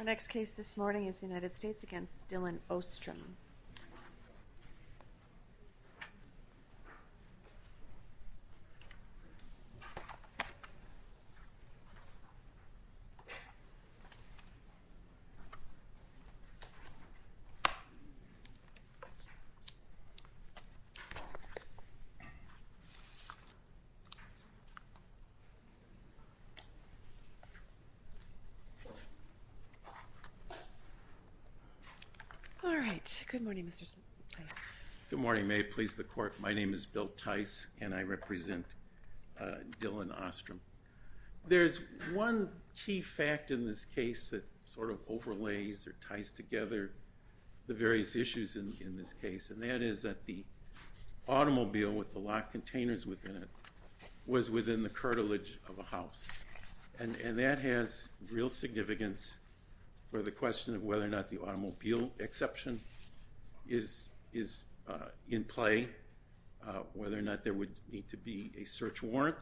Our next case this morning is United States v. Dylan Ostrum. All right. Good morning, Mr. Tice. Good morning. May it please the Court, my name is Bill Tice and I represent uh, Dylan Ostrum. There's one key fact in this case that sort of overlays or ties together the various issues in this case, and that is that the automobile with the locked containers within it was within the curtilage of a house. And that has real significance for the question of whether or not the automobile exception is uh, in play, uh, whether or not there would need to be a search warrant.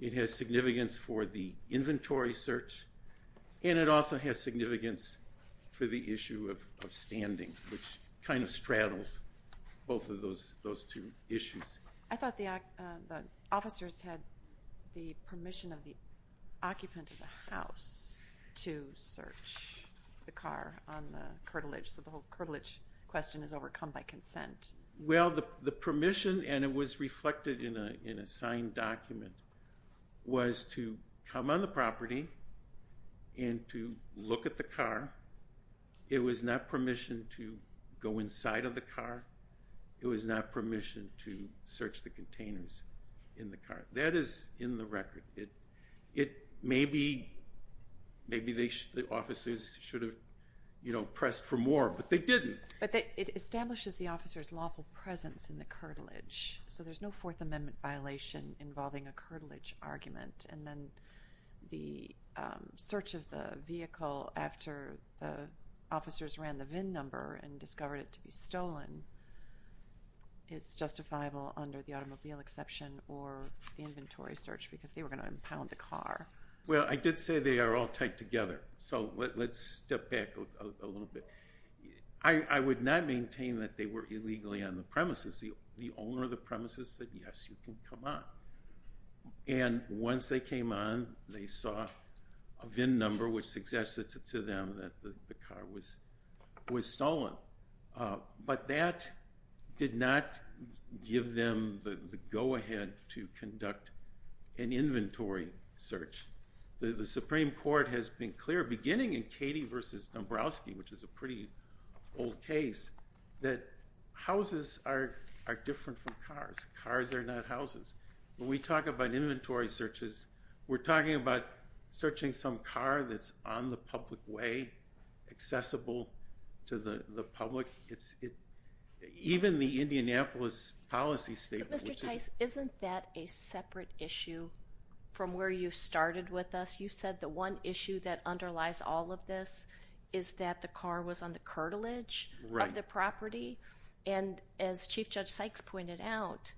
It has significance for the inventory search, and it also has significance for the issue of standing, which kind of straddles both of those two issues. I thought uh, the officers had the permission of the occupant of the house to search the car on the curtilage, so the whole curtilage question is overcome by consent. Well, the permission, and it was reflected in a signed document, was to come on the property and to look at the car. It was not permission to go inside of the car. It was not permission to search the containers in the car. That is in the record. Maybe the officers should have pressed for more, but they didn't. But it establishes the officer's lawful presence in the curtilage, so there's no Fourth Amendment violation involving a curtilage argument. And then the um, search of the vehicle after the officers ran the VIN number and discovered it to be stolen is justifiable under the automobile exception or the inventory search because they were going to impound the car. Well, I did say they are all tied together, so let's step back a little bit. I would not maintain that they were illegally on the premises. The owner of the premises said, yes, you can come on. And once they came on, they saw a VIN number which suggested to them that the car was stolen. Uh, but that did not give them the go-ahead to conduct an inventory search. The Supreme Court has been clear, beginning in Cady v. Dombrowski, which is a pretty old case, that houses are different from cars. Cars are not houses. When we talk about inventory searches, we're talking about searching some car that's on the public way, accessible to the public. It's it even the Indianapolis policy statement, which is... But, Mr. Tice, isn't that a separate issue from where you started with us? You said the one issue that underlies all of this is that the car was on the curtilage of the property. And as Chief Judge Sykes pointed out,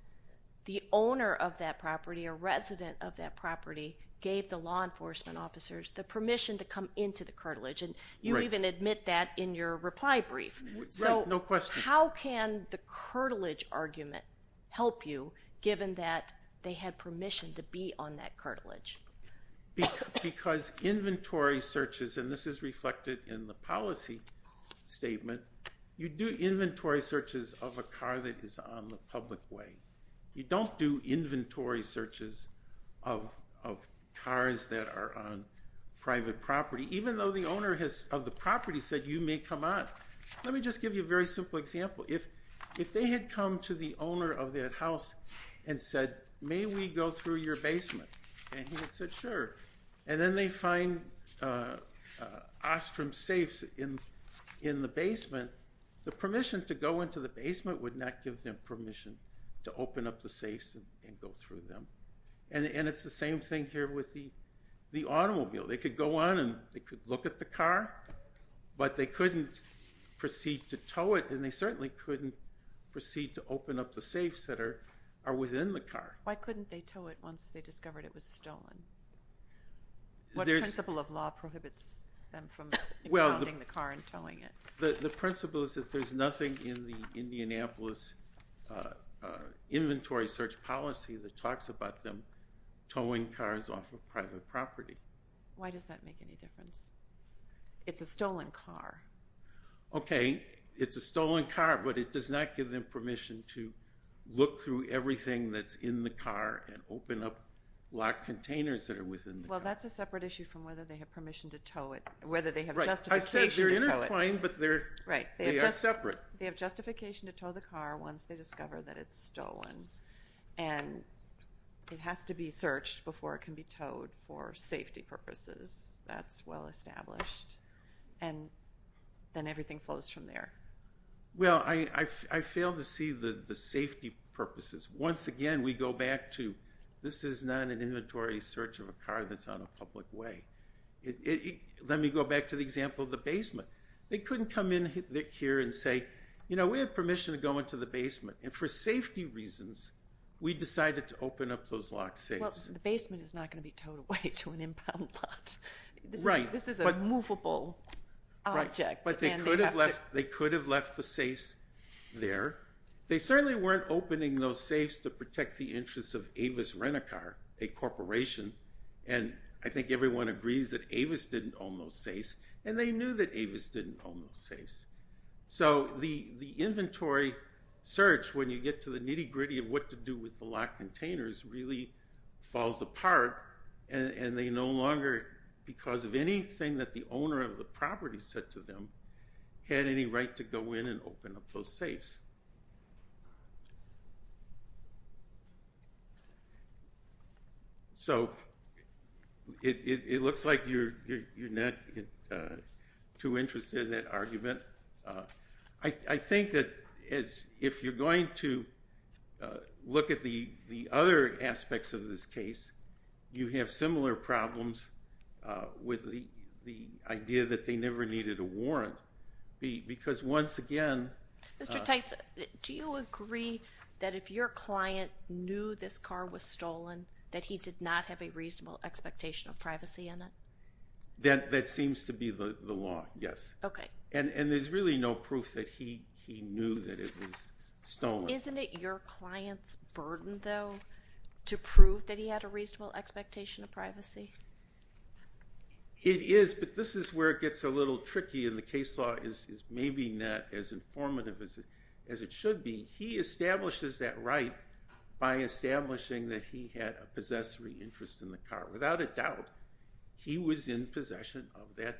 the owner of that property, a resident of that property, gave the law enforcement officers the permission to come into the curtilage. And you even admit that in your reply brief. Right, no question. So how can the curtilage argument help you, given that they had permission to be on that curtilage? Because inventory searches, and this is reflected in the policy statement, you do inventory searches of a car that is on the public way. You don't do inventory searches of cars that are on private property, even though the owner of the property said you may come on. Let me just give you a very simple example. If they had come to the owner of that house and said, may we go through your basement? And he said, sure. And then they find uh, uh, Ostrum safes in the basement, the permission to go into the basement would not give them permission to open up the safes and go through them. And it's the same thing here with the automobile. They could go on and they could look at the car, but they couldn't proceed to tow it, and they certainly couldn't proceed to open up the safes that are within the car. Why couldn't they tow it once they discovered it was stolen? What principle of law prohibits them from impounding the car and towing it? The principle is that there's nothing in the Indianapolis uh, uh, inventory search policy that talks about them towing cars off of private property. Why does that make any difference? It's a stolen car. Okay, it's a stolen car, but it does not give them permission to look through everything that's in the car and open up locked containers that are within the car. Well, that's a separate issue from whether they have permission to tow it, whether they have justification to tow it. Right. I said they're intertwined, but Right. they are separate. They have justification to tow the car once they discover that it's stolen, and it has to be searched before it can be towed for safety purposes. That's well established, and then everything flows from there. Well, I fail to see the safety purposes. Once again, we go back to this is not an inventory search of a car that's on a public way. Let me go back to the example of the basement. They couldn't come in here and say, you know, we have permission to go into the basement, and for safety reasons, we decided to open up those locked safes. Well, the basement is not going to be towed away to an impound lot. Right. This is a movable object. But they could have left the safes there. They certainly weren't opening those safes to protect the interests of Avis Rent-A-Car, a corporation, and I think everyone agrees that Avis didn't own those safes, and they knew that Avis didn't own those safes. So the inventory search, when you get to the nitty-gritty of what to do with the locked containers, really falls apart, and they no longer, because of anything that the owner of the property said to them, had any right to go in and open up those safes. So it looks like you're not uh, too interested in that argument. Uh, I think that if you're going to uh, look at the other aspects of this case, you have similar problems Uh, with the idea that they never needed a warrant, because once again... Mr. Uh, Tice, do you agree that if your client knew this car was stolen, that he did not have a reasonable expectation of privacy in it? That seems to be the law, yes. Okay. And there's really no proof that he knew that it was stolen. Isn't it your client's burden, though, to prove that he had a reasonable expectation of privacy? It is, but this is where it gets a little tricky, and the case law is maybe not as informative as it should be. He establishes that right by establishing that he had a possessory interest in the car. Without a doubt, he was in possession of that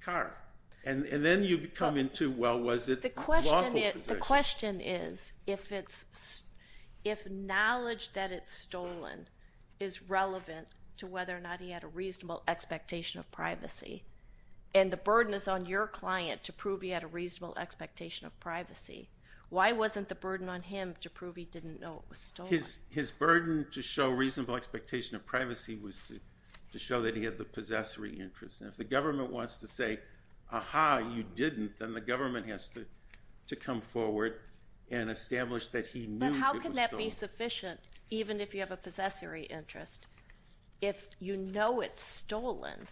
car. And then you come into, well, was it lawful possession? The question is, if knowledge that it's stolen is relevant to whether or not he had a reasonable expectation of privacy, and the burden is on your client to prove he had a reasonable expectation of privacy, why wasn't the burden on him to prove he didn't know it was stolen? His burden to show reasonable expectation of privacy was to show that he had the possessory interest. And if the government wants to say, aha, you didn't, then the government has to come forward and establish that he knew it was stolen. But how can that be sufficient, even if you have a possessory interest? If you know it's stolen,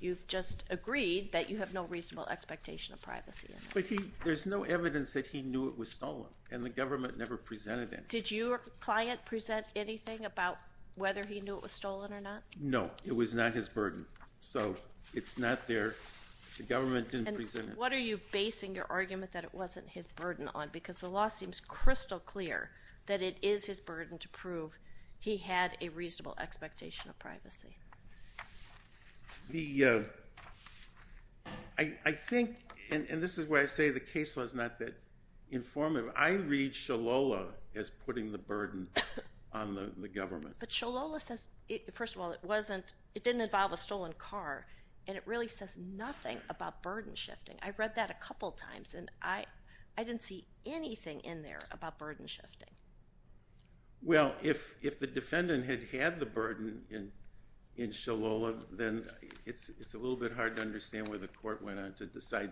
you've just agreed that you have no reasonable expectation of privacy. But there's no evidence that he knew it was stolen, and the government never presented it. Did your client present anything about whether he knew it was stolen or not? No, it was not his burden. So it's not there. The government didn't present it. And what are you basing your argument that it wasn't his burden on? Because the law seems crystal clear that it is his burden to prove he had a reasonable expectation of privacy. The uh I I think, and this is why I say the case law is not that informative, I read Sholola as putting the burden on the government. But Sholola says, first of all, it wasn't it didn't involve a stolen car, and it really says nothing about burden shifting. I read that a couple times, and I didn't see anything in there about burden shifting. Well, if the defendant had had the burden in Sholola, then it's a little bit hard to understand where the court went on to decide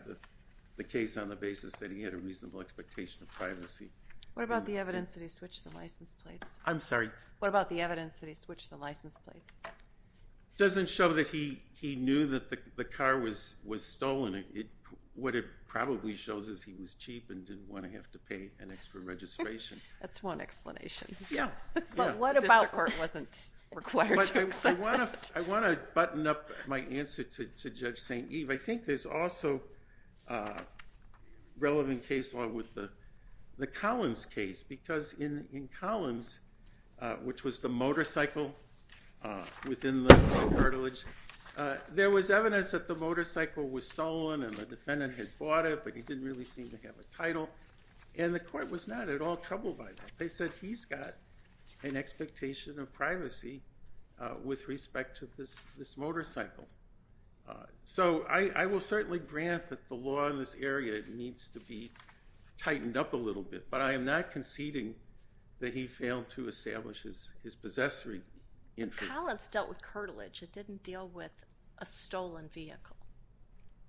the case on the basis that he had a reasonable expectation of privacy. What about the evidence that he switched the license plates? I'm sorry? What about the evidence that he switched the license plates? It doesn't show that he knew that the car was stolen. What it probably shows is he was cheap and didn't want to have to pay an extra registration. That's one explanation. Yeah. But what The about... district court wasn't required to accept that. I want to button up my answer to Judge St. Eve. I think there's also uh, relevant case law with the Collins case because in Collins, uh, which was the motorcycle uh, within the curtilage, Uh, there was evidence that the motorcycle was stolen and the defendant had bought it, but he didn't really seem to have a title. And the court was not at all troubled by that. They said he's got an expectation of privacy uh, with respect to this motorcycle. Uh, so I will certainly grant that the law in this area needs to be tightened up a little bit, but I am not conceding that he failed to establish his possessory interest. Collins dealt with curtilage. It didn't deal with a stolen vehicle.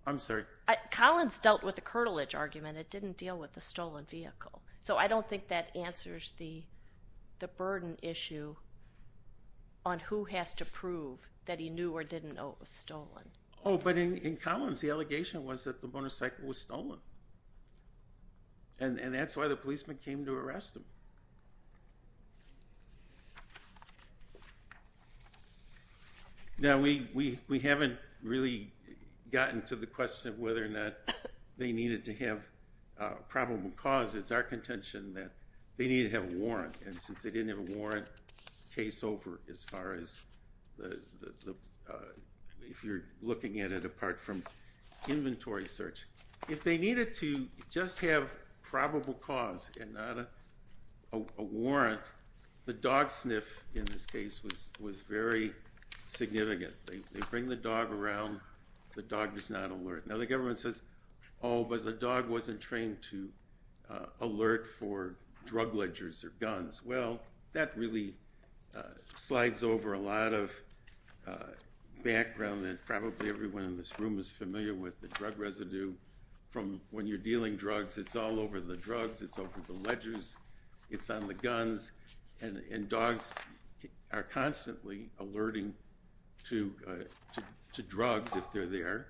I'm sorry? Collins dealt with the curtilage argument. It didn't deal with the stolen vehicle. So I don't think that answers the burden issue on who has to prove that he knew or didn't know it was stolen. Oh, but in Collins, the allegation was that the motorcycle was stolen. And that's why the policeman came to arrest him. Now, we haven't really gotten to the question of whether or not they needed to have uh, probable cause. It's our contention that they needed to have a warrant. And since they didn't have a warrant, case over as far as uh, if you're looking at it apart from inventory search. If they needed to just have probable cause and not a warrant, the dog sniff in this case was very significant. They bring the dog around. The dog does not alert. Now, the government says, oh, but the dog wasn't trained to uh, alert for drug ledgers or guns. Well, that really uh, slides over a lot of uh, background that probably everyone in this room is familiar with. The drug residue from when you're dealing drugs, it's all over the drugs. It's over the ledgers. It's on the guns. And dogs are constantly alerting Uh, to drugs if they're there.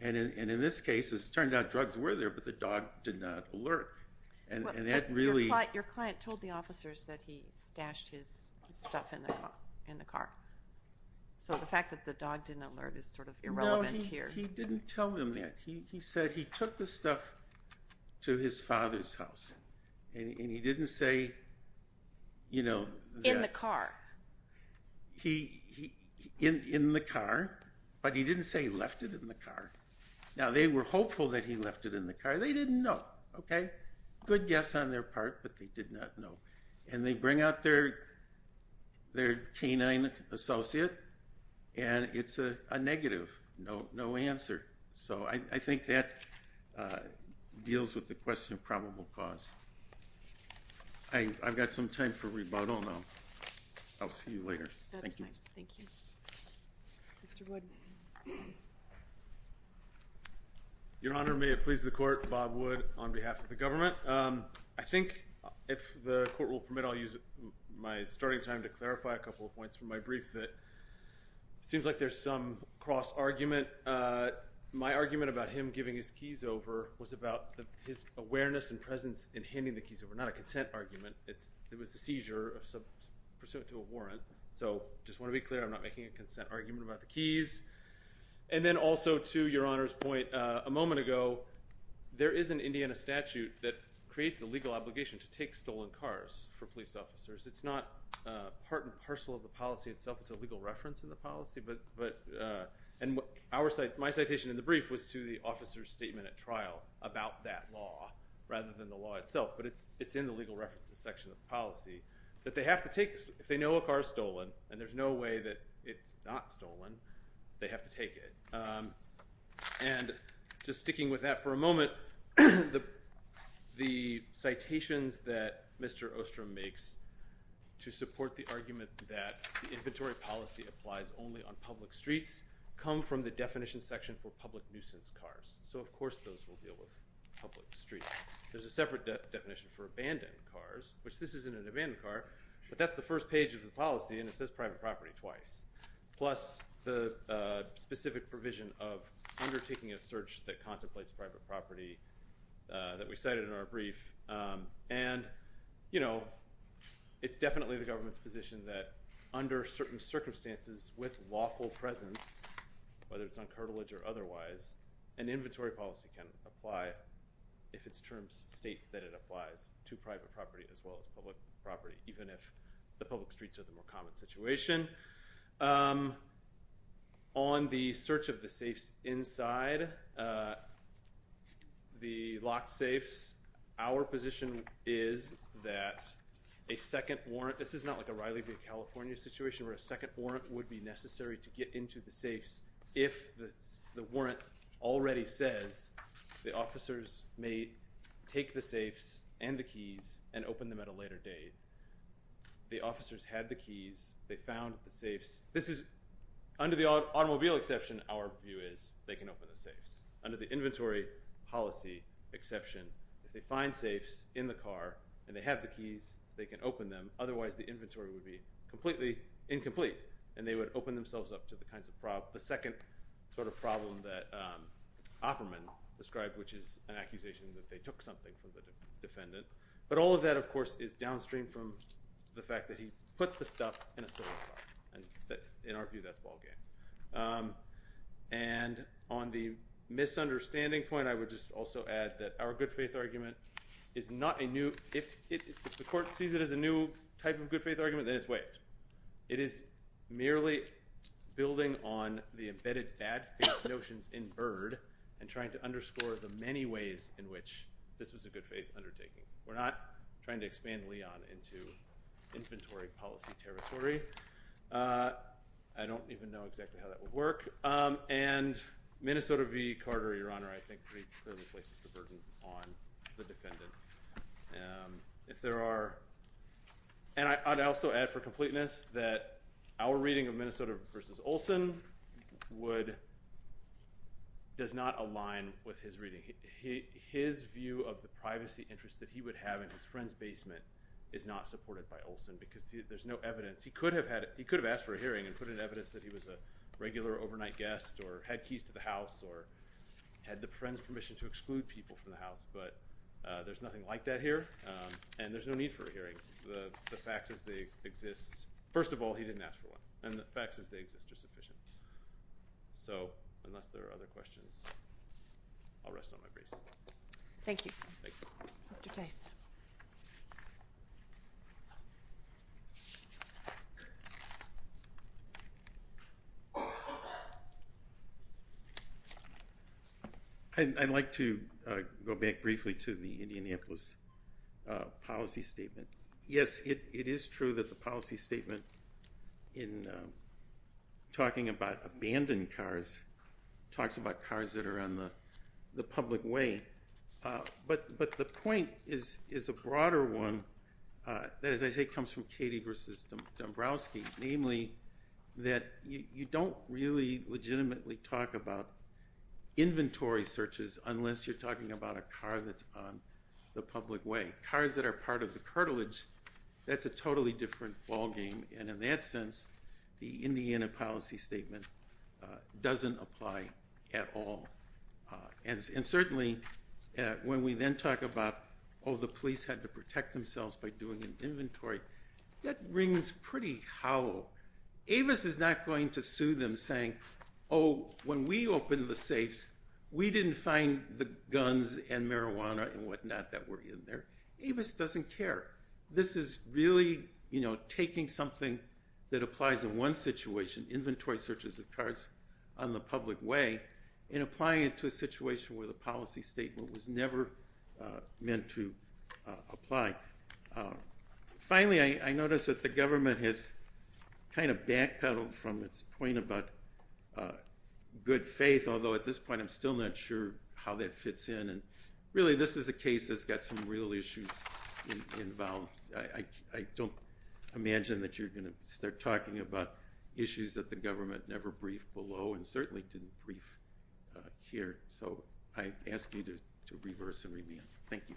And in this case, it turned out drugs were there, but the dog did not alert. And that really... Your client told the officers that he stashed his stuff in the car. So the fact that the dog didn't alert is sort of irrelevant here. No, he didn't tell them that. He said he took the stuff to his father's house. And he didn't say, you know... In the car. In the car, but he didn't say he left it in the car. Now, they were hopeful that he left it in the car. They didn't know, okay? Good guess on their part, but they did not know. And they bring out their canine associate, and it's a negative, no answer. So I think that uh, deals with the question of probable cause. I've got some time for rebuttal now. I'll see you later. That's fine. Thank you. Mr. Wood. Your Honor, may it please the court, Bob Wood on behalf of the government. Um, I think if the court will permit, I'll use my starting time to clarify a couple of points from my brief that seems like there's some cross-argument. Uh, my argument about him giving his keys over was about his awareness and presence in handing the keys over, not a consent argument. It was a seizure pursuant to a warrant. So just want to be clear, I'm not making a consent argument about the keys. And then also to Your Honor's point uh, a moment ago, there is an Indiana statute that creates a legal obligation to take stolen cars for police officers. It's not uh, part and parcel of the policy itself. It's a legal reference in the policy. Uh, and my citation in the brief was to the officer's statement at trial about that law rather than the law itself. But it's in the legal references section of the policy that they have to take, if they know a car is stolen and there's no way that it's not stolen, they have to take it. Um, and just sticking with that for a moment, the citations that Mr. Ostrum makes to support the argument that the inventory policy applies only on public streets come from the definition section for public nuisance cars. So of course those will deal with public streets. There's a separate definition for abandoned cars, which this isn't an abandoned car, but that's the first page of the policy and it says private property twice. Plus the uh, specific provision of undertaking a search that contemplates private property uh, that we cited in our brief. Um, and, you know, it's definitely the government's position that under certain circumstances with lawful presence, whether it's on curtilage or otherwise, an inventory policy can apply if its terms state that it applies to private property as well as public property, even if the public streets are the more common situation. Um, on the search of the safes inside, uh, the locked safes, our position is that a second warrant, this is not like a Riley v. California situation where a second warrant would be necessary to get into the safes if the warrant already says the officers may take the safes and the keys and open them at a later date. The officers had the keys. They found the safes. This is, under the automobile exception, our view is they can open the safes. Under the inventory policy exception, if they find safes in the car and they have the keys, they can open them. Otherwise, the inventory would be completely incomplete, and they would open themselves up to the kinds of problems, the second sort of problem that um, Opperman described, which is an accusation that they took something from the defendant. But all of that, of course, is downstream from the fact that he put the stuff in a stolen car. And in our view, that's ballgame. Um, and on the misunderstanding point, I would just also add that our good faith argument is not a new, if the court sees it as a new type of good faith argument, then it's waived. It is merely building on the embedded bad faith notions in Byrd and trying to underscore the many ways in which this was a good faith undertaking. We're not trying to expand Leon into inventory policy territory. Uh, I don't even know exactly how that would work. Um, and Minnesota v. Carter, Your Honor, I think pretty clearly places the burden on the defendant. Um, if there are, and I'd also add for completeness that our reading of Minnesota v. Olson does not align with his reading. His view of the privacy interest that he would have in his friend's basement is not supported by Olson because there's no evidence. He could have asked for a hearing and put in evidence that he was a regular overnight guest or had keys to the house or had the friend's permission to exclude people from the house. But uh, there's nothing like that here, um, and there's no need for a hearing. The facts as they exist, first of all, he didn't ask for one, and the facts as they exist are sufficient. So unless there are other questions, I'll rest on my briefs. Thank you. Thank you. Mr. Tice. I'd like to uh, go back briefly to the Indianapolis uh, policy statement. Yes, it is true that the policy statement in um, talking about abandoned cars talks about cars that are on the public way. Uh, but the point is a broader one uh, that, as I say, comes from Cady versus Dombrowski, namely that you don't really legitimately talk about inventory searches unless you're talking about a car that's on the public way. Cars that are part of the curtilage, that's a totally different ballgame, and in that sense, the Indiana policy statement Uh, doesn't apply at all. Uh, and certainly uh, when we then talk about, oh, the police had to protect themselves by doing an inventory, that rings pretty hollow. Avis is not going to sue them saying, oh, when we opened the safes, we didn't find the guns and marijuana and whatnot that were in there. Avis doesn't care. This is really you know, taking something that applies in one situation, inventory searches of cars on the public way, and applying it to a situation where the policy statement was never uh, meant to uh, apply. Uh, finally, I notice that the government has kind of backpedaled from its point about good faith, although at this point I'm still not sure how that fits in. And really this is a case that's got some real issues involved. I don't imagine that you're going to start talking about issues that the government never briefed below and certainly didn't brief uh, here. So I ask you to reverse and remand. Thank you.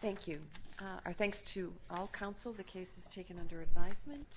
Thank you. Uh, our thanks to all counsel. The case is taken under advisement.